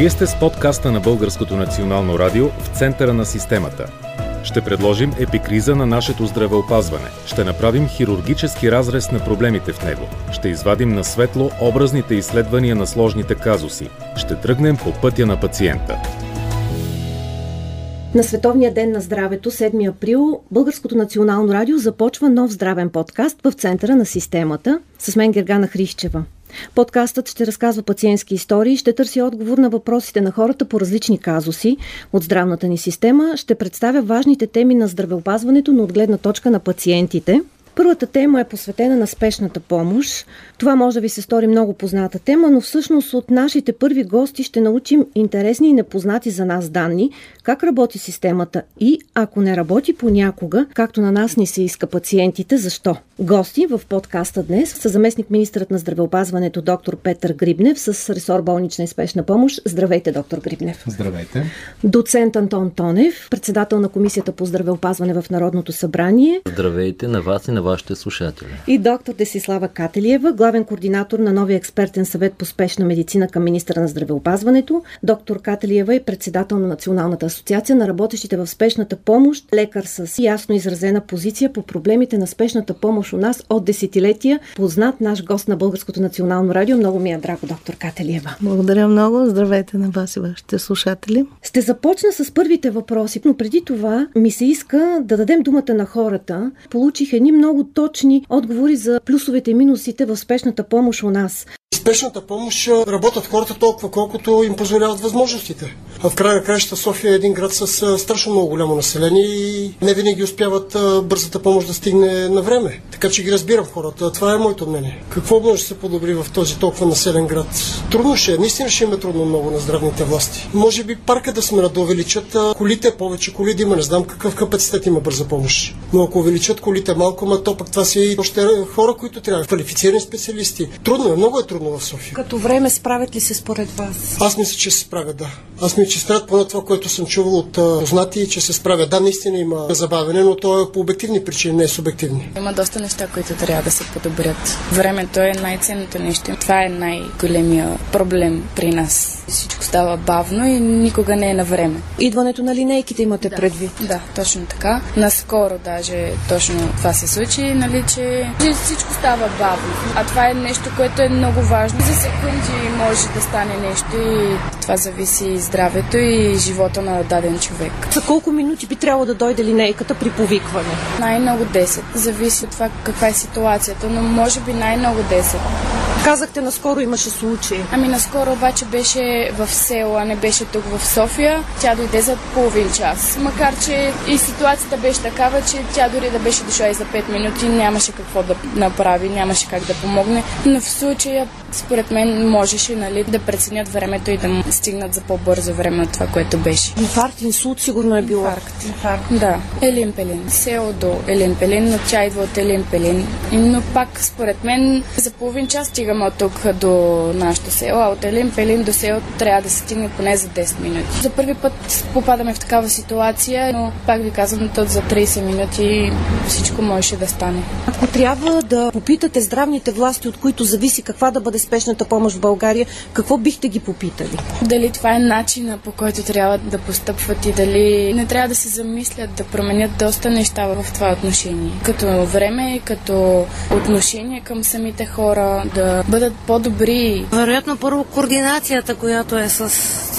Вие сте с подкаста на Българското национално радио в центъра на системата. Ще предложим епикриза на нашето здравеопазване. Ще направим хирургически разрез на проблемите в него. Ще извадим на светло образните изследвания на сложните казуси. Ще тръгнем по пътя на пациента. На Световния ден на здравето, 7 април, Българското национално радио започва нов здравен подкаст в центъра на системата с мен Гергана Хрищева. Подкастът ще разказва пациентски истории, ще търси отговор на въпросите на хората по различни казуси от здравната ни система, ще представя важните теми на здравеопазването, но от гледна точка на пациентите. Първата тема е посветена на спешната помощ. Това може да ви се стори много позната тема, но всъщност от нашите първи гости ще научим интересни и непознати за нас данни, как работи системата и, ако не работи понякога, както на нас ни се иска пациентите, защо. Гости в подкаста днес са заместник министърът на здравеопазването доктор Петър Грибнев с ресор болнична и спешна помощ. Здравейте, доктор Грибнев. Здравейте. Доцент Антон Тонев, председател на Комисията по здравеопазване в Народното събрание. Здравейте на вас и на вашите слушатели. И доктор Десислава Кателиева, главен координатор на новия експертен съвет по спешна медицина към министра на здравеопазването. Доктор Кателиева е председател на Националната асоциация на работещите в спешната помощ, лекар с ясно изразена позиция по проблемите на спешната помощ у нас от десетилетия. Познат наш гост на Българското национално радио. Много ми е драго, доктор Кателиева. Благодаря много. Здравейте на вас и вашите слушатели. Ще започна с първите въпроси, но преди това ми се иска да дадем думата на хората. Получих едни много точни отговори за плюсовете и минусите в спешната помощ у нас спешната помощ работят хората толкова, колкото им позволяват възможностите. А в края на краищата София е един град с страшно много голямо население и не винаги успяват бързата помощ да стигне на време. Така че ги разбирам хората. Това е моето мнение. Какво може да се подобри в този толкова населен град? Трудно ще е. Наистина ще има трудно много на здравните власти. Може би парка да сме да увеличат колите, повече коли да има. Не знам какъв капацитет има бърза помощ. Но ако увеличат колите малко, ма то пък това са и още хора, които трябва. Квалифицирани специалисти. Трудно е, много е трудно в София. Като време справят ли се според вас? Аз мисля, че се справят, да. Аз мисля, че справят поне това, което съм чувал от познати, че се справят. Да, наистина има забавене, но то е по обективни причини, не е субективни. Има доста неща, които трябва да се подобрят. Времето е най-ценното нещо. Това е най-големия проблем при нас. Всичко става бавно и никога не е на време. Идването на линейките имате да. предвид? Да, точно така. Наскоро даже точно това се случи, нали, че всичко става бавно. А това е нещо, което е много важно. За секунди може да стане нещо и това зависи и здравето и живота на даден човек. За колко минути би трябвало да дойде линейката при повикване? Най-много 10. Зависи от това каква е ситуацията, но може би най-много 10. Казахте, наскоро имаше случаи. Ами наскоро обаче беше в село, а не беше тук в София. Тя дойде за половин час. Макар, че и ситуацията беше такава, че тя дори да беше дошла и за 5 минути, нямаше какво да направи, нямаше как да помогне. Но в случая, според мен, можеше нали, да преценят времето и да му стигнат за по-бързо време от това, което беше. Инфаркт, инсулт сигурно е било. Инфаркт. Инфаркт. Да. Елин Пелин. Село до Елин Пелин, но тя идва от Елин Пелин. Но пак, според мен, за половин час стигаме от тук до нашото село, а от Елин Пелин до село трябва да се стигне поне за 10 минути. За първи път попадаме в такава ситуация, но пак ви казвам, то за 30 минути всичко можеше да стане. Ако трябва да попитате здравните власти, от които зависи каква да бъде спешната помощ в България, какво бихте ги попитали? Дали това е начина по който трябва да постъпват и дали не трябва да се замислят да променят доста неща в това отношение. Като време, като отношение към самите хора, да бъдат по-добри. Вероятно първо координацията, която е с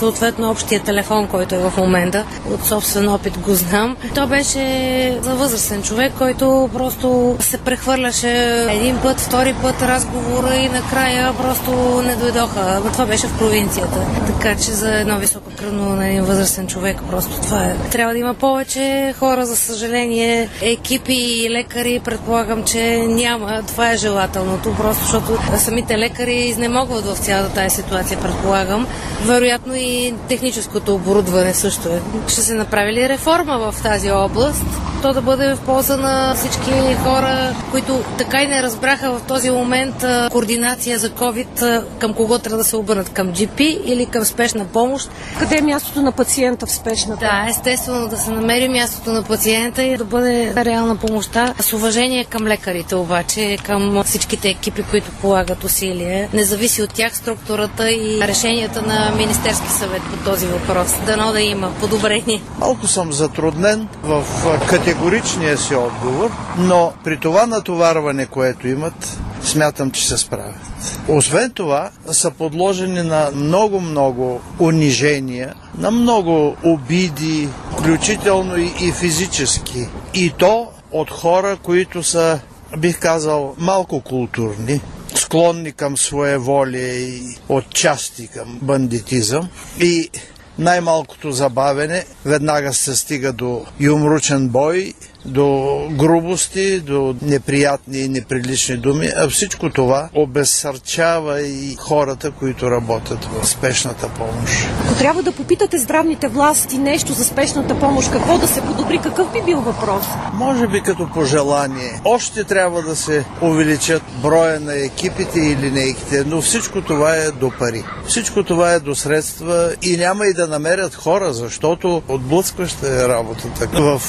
съответно общия телефон, който е в момента. От собствен опит го знам. То беше за възрастен човек, който просто се прехвърляше един път, втори път разговора и накрая просто не дойдоха. Това беше в провинцията. Така че за едно високо кръвно на един възрастен човек просто това е. Трябва да има повече хора, за съжаление. Екипи и лекари предполагам, че няма. Това е желателното, просто защото самите лекари изнемогват в цялата тази ситуация, предполагам. Вероятно и техническото оборудване също е. Ще се направи ли реформа в тази област? То да бъде в полза на всички хора, които така и не разбраха в този момент координация за COVID, към кого трябва да се обърнат? Към GP или към спешна помощ? Къде е мястото на пациента в спешната? Да, естествено да се намери мястото на пациента и да бъде реална помощта. С уважение към лекарите обаче, към всичките екипи, които полагат усилия. Не зависи от тях структурата и решенията на Министерски съвет по този въпрос. Дано да има подобрение. Малко съм затруднен в категоричния си отговор, но при това натоварване, което имат, смятам, че се справят. Освен това, са подложени на много-много унижения, на много обиди, включително и физически. И то от хора, които са, бих казал, малко културни, склонни към своеволие и отчасти към бандитизъм. И най-малкото забавене веднага се стига до юмручен бой до грубости, до неприятни и неприлични думи, а всичко това обезсърчава и хората, които работят в спешната помощ. Ако трябва да попитате здравните власти нещо за спешната помощ, какво да се подобри, какъв би бил въпрос? Може би като пожелание. Още трябва да се увеличат броя на екипите и линейките, но всичко това е до пари. Всичко това е до средства и няма и да намерят хора, защото отблъскваща е работата в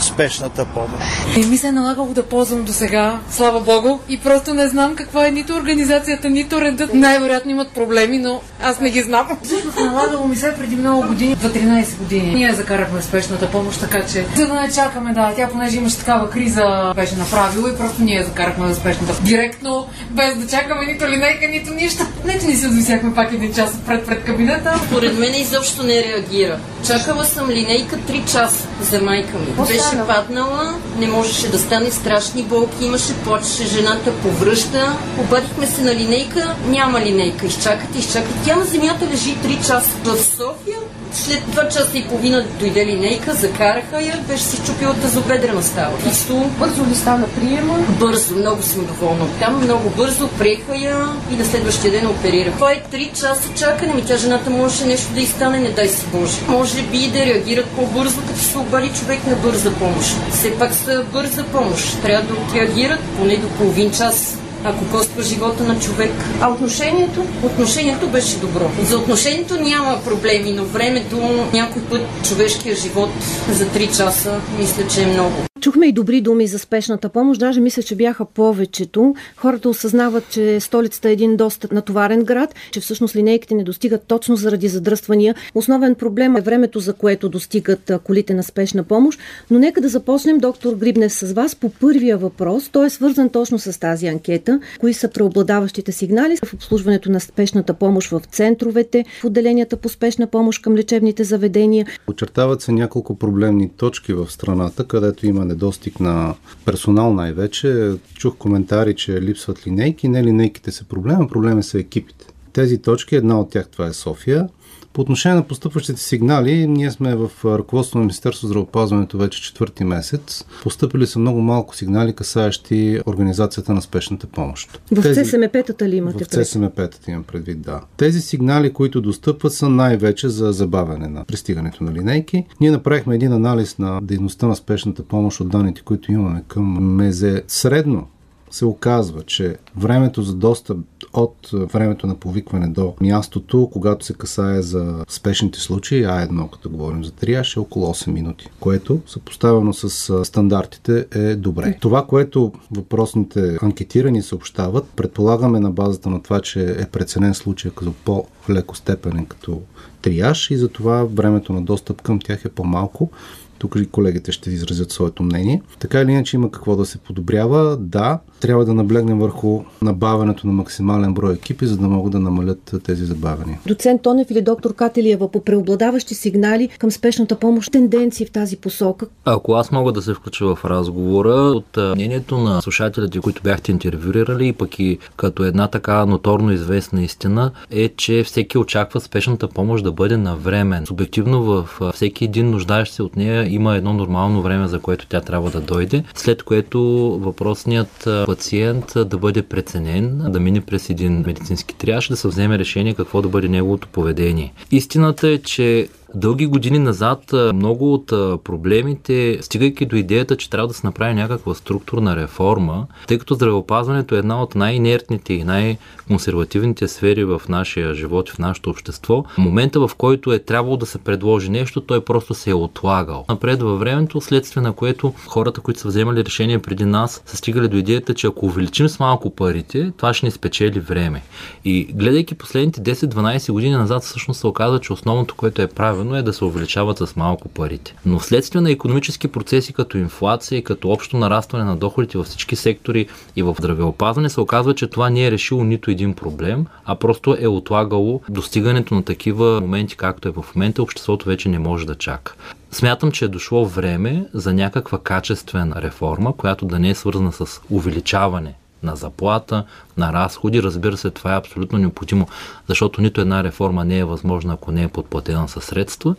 спешна спешната помощ. Не ми се е налагало да ползвам до сега, слава богу, и просто не знам каква е нито организацията, нито редът. Най-вероятно имат проблеми, но аз не ги знам. Всъщност налагало ми се преди много години, за 13 години. Ние закарахме спешната помощ, така че за да не чакаме, да, тя понеже имаше такава криза, беше направила и просто ние закарахме за спешната. Директно, без да чакаме нито линейка, нито нищо. Нето ни се отвисяхме пак един час пред, пред кабинета. Поред мен изобщо не реагира. Чакала съм линейка 3 часа за майка ми. Беше паднала, не можеше да стане страшни болки, имаше, плачеше жената, повръща. Обадихме се на линейка, няма линейка. Изчакате, изчакате. Тя на земята лежи 3 часа в София. След 2 часа и половина дойде линейка, закараха я, беше си чупила тазобедрена става. Исто. Бързо ли стана приема? Бързо, много съм доволна. Там много бързо приеха я и на следващия ден оперира. Това е 3 часа чакане. Ми тя жената можеше нещо да изстане, не дай си Боже. Може би да реагират по-бързо, като се обади човек на бърза помощ. Все пак са бърза помощ. Трябва да отреагират поне до половин час ако коства живота на човек. А отношението? Отношението беше добро. За отношението няма проблеми, но времето, някой път човешкия живот за 3 часа, мисля, че е много. Чухме и добри думи за спешната помощ, даже мисля, че бяха повечето. Хората осъзнават, че столицата е един доста натоварен град, че всъщност линейките не достигат точно заради задръствания. Основен проблем е времето, за което достигат колите на спешна помощ. Но нека да започнем, доктор Грибнев, с вас по първия въпрос. Той е свързан точно с тази анкета. Кои са преобладаващите сигнали в обслужването на спешната помощ в центровете, в отделенията по спешна помощ към лечебните заведения? Очертават се няколко проблемни точки в страната, където има недостиг на персонал най-вече. Чух коментари, че липсват линейки. Не линейките са проблема, проблема са екипите. Тези точки, една от тях това е София. По отношение на постъпващите сигнали, ние сме в ръководство на Министерство здравеопазването вече четвърти месец. Постъпили са много малко сигнали, касаещи организацията на спешната помощ. В Тези... ЦСМП-тата ли имате? В ЦСМП-тата имам предвид, да. Тези сигнали, които достъпват, са най-вече за забавяне на пристигането на линейки. Ние направихме един анализ на дейността на спешната помощ от данните, които имаме към МЕЗЕ. Средно се оказва, че времето за достъп от времето на повикване до мястото, когато се касае за спешните случаи, А1, като говорим за триаж, е около 8 минути, което съпоставено с стандартите е добре. Това, което въпросните анкетирани съобщават, предполагаме на базата на това, че е преценен случай като по-леко степенен като триаж и затова времето на достъп към тях е по-малко. Тук и колегите ще изразят своето мнение. Така или иначе има какво да се подобрява. Да, трябва да наблегнем върху набавянето на максимален брой екипи, за да могат да намалят тези забавяния. Доцент Тонев или доктор Кателиева, по преобладаващи сигнали към спешната помощ, тенденции в тази посока? Ако аз мога да се включа в разговора, от мнението на слушателите, които бяхте интервюирали, пък и като една така ноторно известна истина, е, че всеки очаква спешната помощ да бъде навремен. Субективно в всеки един нуждаещ се от нея има едно нормално време, за което тя трябва да дойде, след което въпросният пациент да бъде преценен, да мине през един медицински триаж, да се вземе решение какво да бъде неговото поведение. Истината е, че Дълги години назад много от проблемите, стигайки до идеята, че трябва да се направи някаква структурна реформа, тъй като здравеопазването е една от най-инертните и най-консервативните сфери в нашия живот и в нашето общество, момента в който е трябвало да се предложи нещо, той просто се е отлагал. Напред във времето, следствие на което хората, които са вземали решение преди нас, са стигали до идеята, че ако увеличим с малко парите, това ще ни спечели време. И гледайки последните 10-12 години назад, всъщност се оказва, че основното, което е правено, е да се увеличават с малко парите. Но вследствие на економически процеси като инфлация и като общо нарастване на доходите във всички сектори и в здравеопазване, се оказва, че това не е решило нито един проблем, а просто е отлагало достигането на такива моменти, както е в момента, обществото вече не може да чака. Смятам, че е дошло време за някаква качествена реформа, която да не е свързана с увеличаване на заплата, на разходи. Разбира се, това е абсолютно необходимо, защото нито една реформа не е възможна, ако не е подплатена със средства.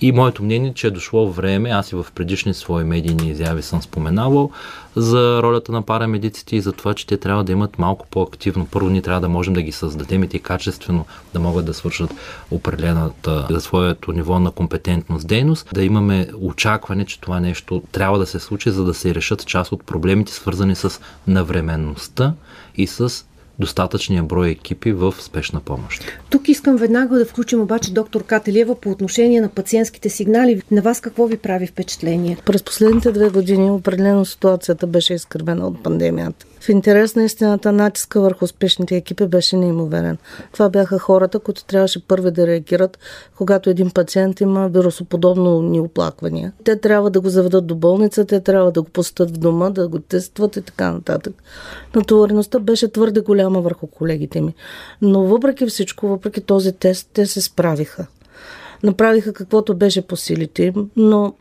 И моето мнение, че е дошло време, аз и в предишни свои медийни изяви съм споменавал за ролята на парамедиците и за това, че те трябва да имат малко по-активно. Първо ние трябва да можем да ги създадем и те качествено да могат да свършат определената за своето ниво на компетентност дейност, да имаме очакване, че това нещо трябва да се случи, за да се решат част от проблемите, свързани с навременността и с достатъчния брой екипи в спешна помощ. Тук искам веднага да включим обаче доктор Кателиева по отношение на пациентските сигнали. На вас какво ви прави впечатление? През последните две години определено ситуацията беше изкърбена от пандемията. В интерес на истината натиска върху успешните екипи беше неимоверен. Това бяха хората, които трябваше първи да реагират, когато един пациент има вирусоподобно ни оплаквания. Те трябва да го заведат до болница, те трябва да го пустят в дома, да го тестват и така нататък. Натовареността беше твърде голяма върху колегите ми. Но въпреки всичко, въпреки този тест, те се справиха. Направиха каквото беше по силите им, но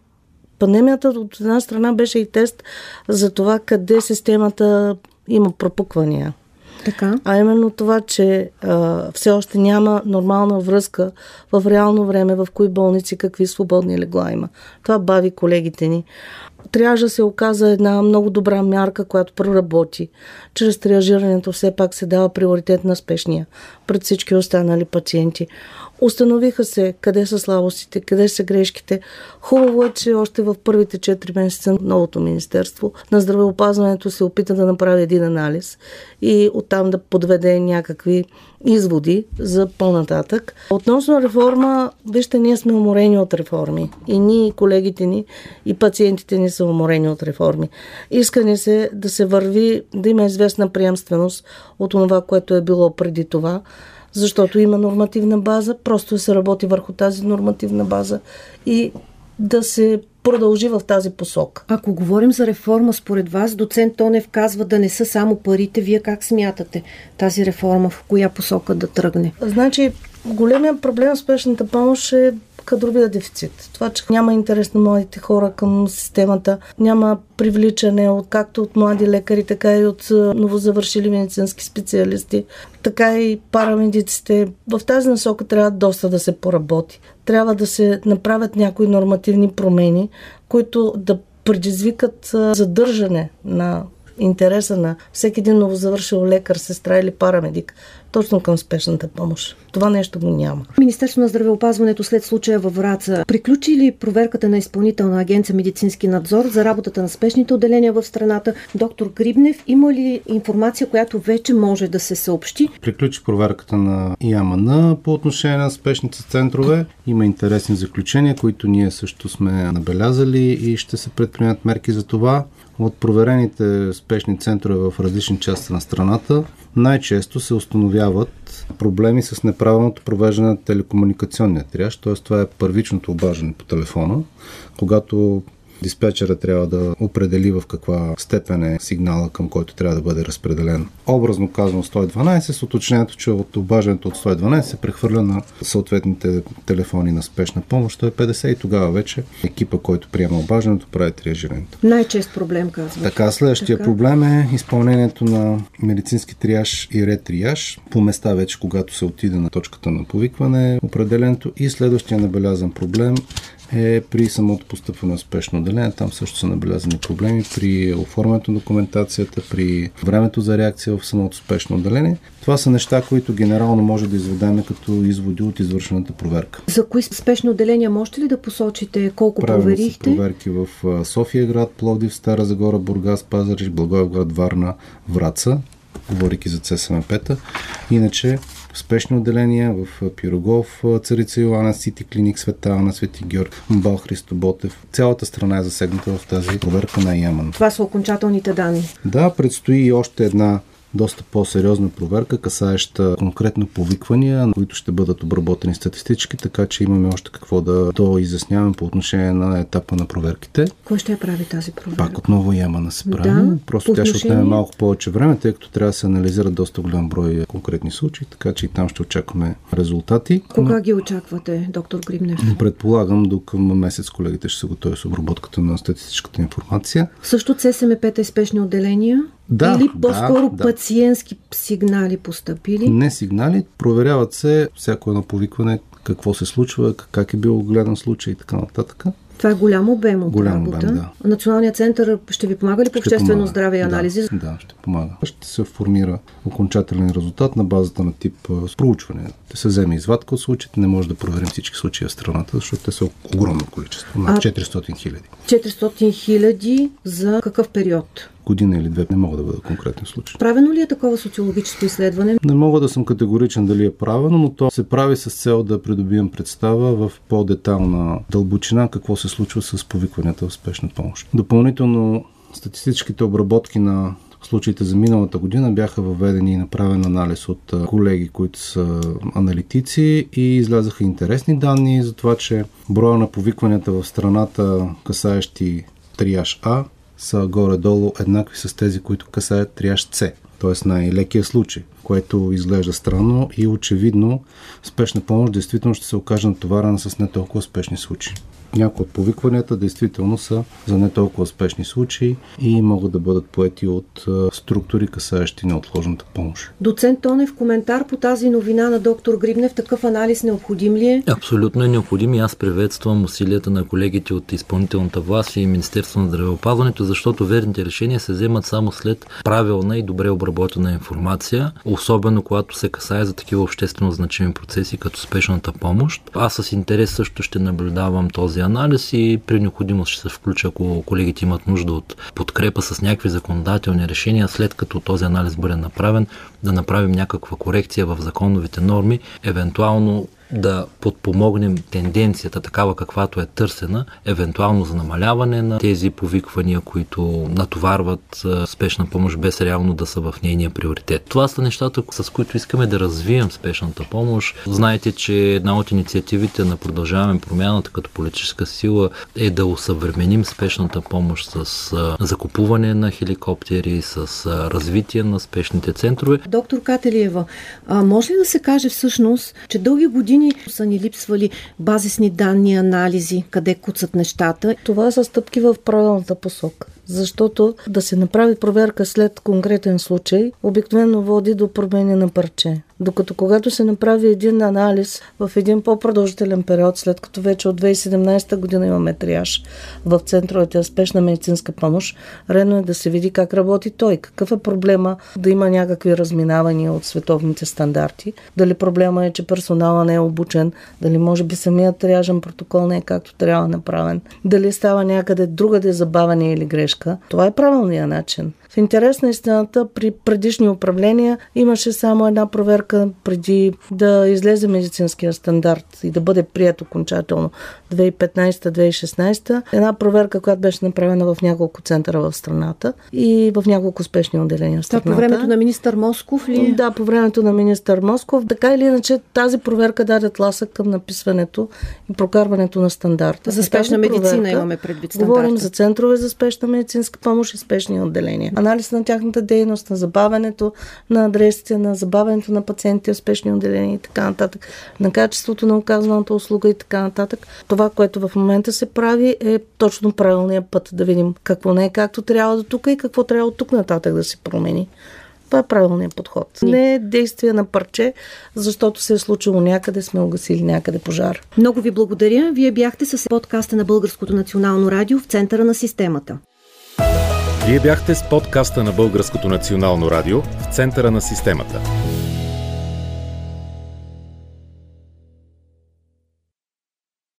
Пандемията от една страна беше и тест за това къде системата има пропуквания. Така. А именно това, че а, все още няма нормална връзка в реално време в кои болници какви свободни легла има. Това бави колегите ни. Трябваше да се оказа една много добра мярка, която проработи. Чрез триажирането все пак се дава приоритет на спешния пред всички останали пациенти. Установиха се къде са слабостите, къде са грешките. Хубаво е, че още в първите 4 месеца новото Министерство на здравеопазването се опита да направи един анализ и оттам да подведе някакви изводи за по-нататък. Относно реформа, вижте, ние сме уморени от реформи. И ние, и колегите ни, и пациентите ни са уморени от реформи. Иска ни се да се върви, да има известна приемственост от това, което е било преди това защото има нормативна база, просто да се работи върху тази нормативна база и да се продължи в тази посока. Ако говорим за реформа, според вас, доцент Тонев казва да не са само парите. Вие как смятате тази реформа, в коя посока да тръгне? Значи, големия проблем с спешната помощ е кадровия дефицит. Това, че няма интерес на младите хора към системата, няма привличане от, както от млади лекари, така и от новозавършили медицински специалисти, така и парамедиците. В тази насока трябва доста да се поработи. Трябва да се направят някои нормативни промени, които да предизвикат задържане на интереса на всеки един новозавършил лекар, сестра или парамедик точно към спешната помощ. Това нещо го няма. Министерство на здравеопазването след случая във Враца приключи ли проверката на изпълнителна агенция медицински надзор за работата на спешните отделения в страната? Доктор Грибнев, има ли информация, която вече може да се съобщи? Приключи проверката на ИАМН по отношение на спешните центрове. Има интересни заключения, които ние също сме набелязали и ще се предприемат мерки за това. От проверените спешни центрове в различни части на страната най-често се установяват проблеми с неправилното провеждане на телекомуникационния тряж, т.е. това е първичното обаждане по телефона, когато диспетчера трябва да определи в каква степен е сигнала, към който трябва да бъде разпределен. Образно казано 112 с уточнението, че от обаждането от 112 се прехвърля на съответните телефони на спешна помощ 150 и тогава вече екипа, който приема обаждането, прави триажирането. Най-чест проблем, казвам. Така, следващия така. проблем е изпълнението на медицински триаж и ретриаж по места вече, когато се отиде на точката на повикване, определенето и следващия набелязан проблем е при самото постъпване на спешно отделение. Там също са набелязани проблеми при оформянето на документацията, при времето за реакция в самото спешно отделение. Това са неща, които генерално може да изведеме като изводи от извършената проверка. За кои спешни отделения можете ли да посочите колко Правилно проверихте? Проверки в София град, Пловдив, Стара Загора, Бургас, Пазариш, Благоевград, Варна, Враца, говорики за ЦСМП-та. Иначе спешни отделения в Пирогов, Царица Йоанна, Сити Клиник, Света Ана, Свети Георг, Бал Христо Ботев. Цялата страна е засегната в тази проверка на Яман. Това са окончателните данни. Да, предстои и още една доста по-сериозна проверка, касаеща конкретно повиквания, които ще бъдат обработени статистически, така че имаме още какво да доизясняваме по отношение на етапа на проверките. Кой ще я прави тази проверка? Пак отново яма на се прави. Да, Просто тя ще отнеме малко повече време, тъй като трябва да се анализират доста голям брой конкретни случаи, така че и там ще очакваме резултати. Кога ги очаквате, доктор Грибнев? Предполагам, до към месец колегите ще са готови с обработката на статистическата информация. Също ЦСМП-та и спешни отделения? Да, Или да, по-скоро да. пациентски сигнали поступили? Не сигнали, проверяват се всяко едно повикване, какво се случва, как е бил гледан случай и така нататък. Това е голям обем от Голям работа. обем, да. Националният център ще ви помага ли по Ще обществено помага. здраве и Да, анализи? Да, ще помага. Ще се формира окончателен резултат на базата на тип проучване. Ще се вземе извадка от случаите, не може да проверим всички случаи в страната, защото те са огромно количество, на А- 400 хиляди. 400 хиляди за какъв период? Година или две не мога да бъда конкретен случай. Правено ли е такова социологическо изследване? Не мога да съм категоричен дали е правено, но то се прави с цел да придобием представа в по-детална дълбочина какво се случва с повикванията в спешна помощ. Допълнително статистическите обработки на случаите за миналата година бяха въведени и направен анализ от колеги, които са аналитици и излязаха интересни данни за това, че броя на повикванията в страната, касаещи триаж А, са горе-долу еднакви с тези, които касаят триаж С т.е. най-лекия случай, което изглежда странно и очевидно спешна помощ действително ще се окаже натоварена с не толкова спешни случаи. Някои от повикванията действително са за не толкова спешни случаи и могат да бъдат поети от структури, касаещи неотложната помощ. Доцент Тонев, коментар по тази новина на доктор Грибнев. Такъв анализ необходим ли е? Абсолютно е необходим и аз приветствам усилията на колегите от изпълнителната власт и Министерство на здравеопазването, защото верните решения се вземат само след правилна и добре обработена информация, особено когато се касае за такива обществено значими процеси като спешната помощ. Аз с интерес също ще наблюдавам този анализ и при необходимост ще се включа, ако колегите имат нужда от подкрепа с някакви законодателни решения, след като този анализ бъде направен, да направим някаква корекция в законовите норми, евентуално да подпомогнем тенденцията такава каквато е търсена, евентуално за намаляване на тези повиквания, които натоварват а, спешна помощ без реално да са в нейния приоритет. Това са нещата, с които искаме да развием спешната помощ. Знаете, че една от инициативите на Продължаваме промяната като политическа сила е да усъвременим спешната помощ с а, закупуване на хеликоптери, с а, развитие на спешните центрове. Доктор Кателиева, може ли да се каже всъщност, че дълги години са ни липсвали базисни данни, анализи, къде куцат нещата? Това са стъпки в правилната посока. Защото да се направи проверка след конкретен случай, обикновено води до промени на парче. Докато когато се направи един анализ в един по-продължителен период, след като вече от 2017 година имаме триаж в центровете за спешна медицинска помощ, редно е да се види как работи той, какъв е проблема да има някакви разминавания от световните стандарти, дали проблема е, че персонала не е обучен, дали може би самият триажен протокол не е както трябва направен, дали става някъде другаде забавяне или грешка. Това е правилният начин. В интерес на истината, при предишни управления имаше само една проверка преди да излезе медицинския стандарт и да бъде прият окончателно 2015-2016. Една проверка, която беше направена в няколко центъра в страната и в няколко спешни отделения в Това страната. по времето на министър Москов ли? е? Да, по времето на министър Москов. Така или иначе, тази проверка даде тласък към написването и прокарването на стандарта. За спешна тази медицина проверка имаме предвид Говорим стандарта. за центрове за спешна медицинска помощ и спешни отделения. Анализ на тяхната дейност, на забавянето на адресите, на забавянето на пациентите в спешни отделения и така нататък, на качеството на оказваната услуга и така нататък. Това, което в момента се прави е точно правилният път да видим какво не е както трябва до тук и какво трябва от тук нататък да се промени. Това е правилният подход. Не е действие на парче, защото се е случило някъде, сме угасили някъде пожар. Много ви благодаря. Вие бяхте с подкаста на Българското национално радио в центъра на системата. Вие бяхте с подкаста на Българското национално радио в центъра на системата.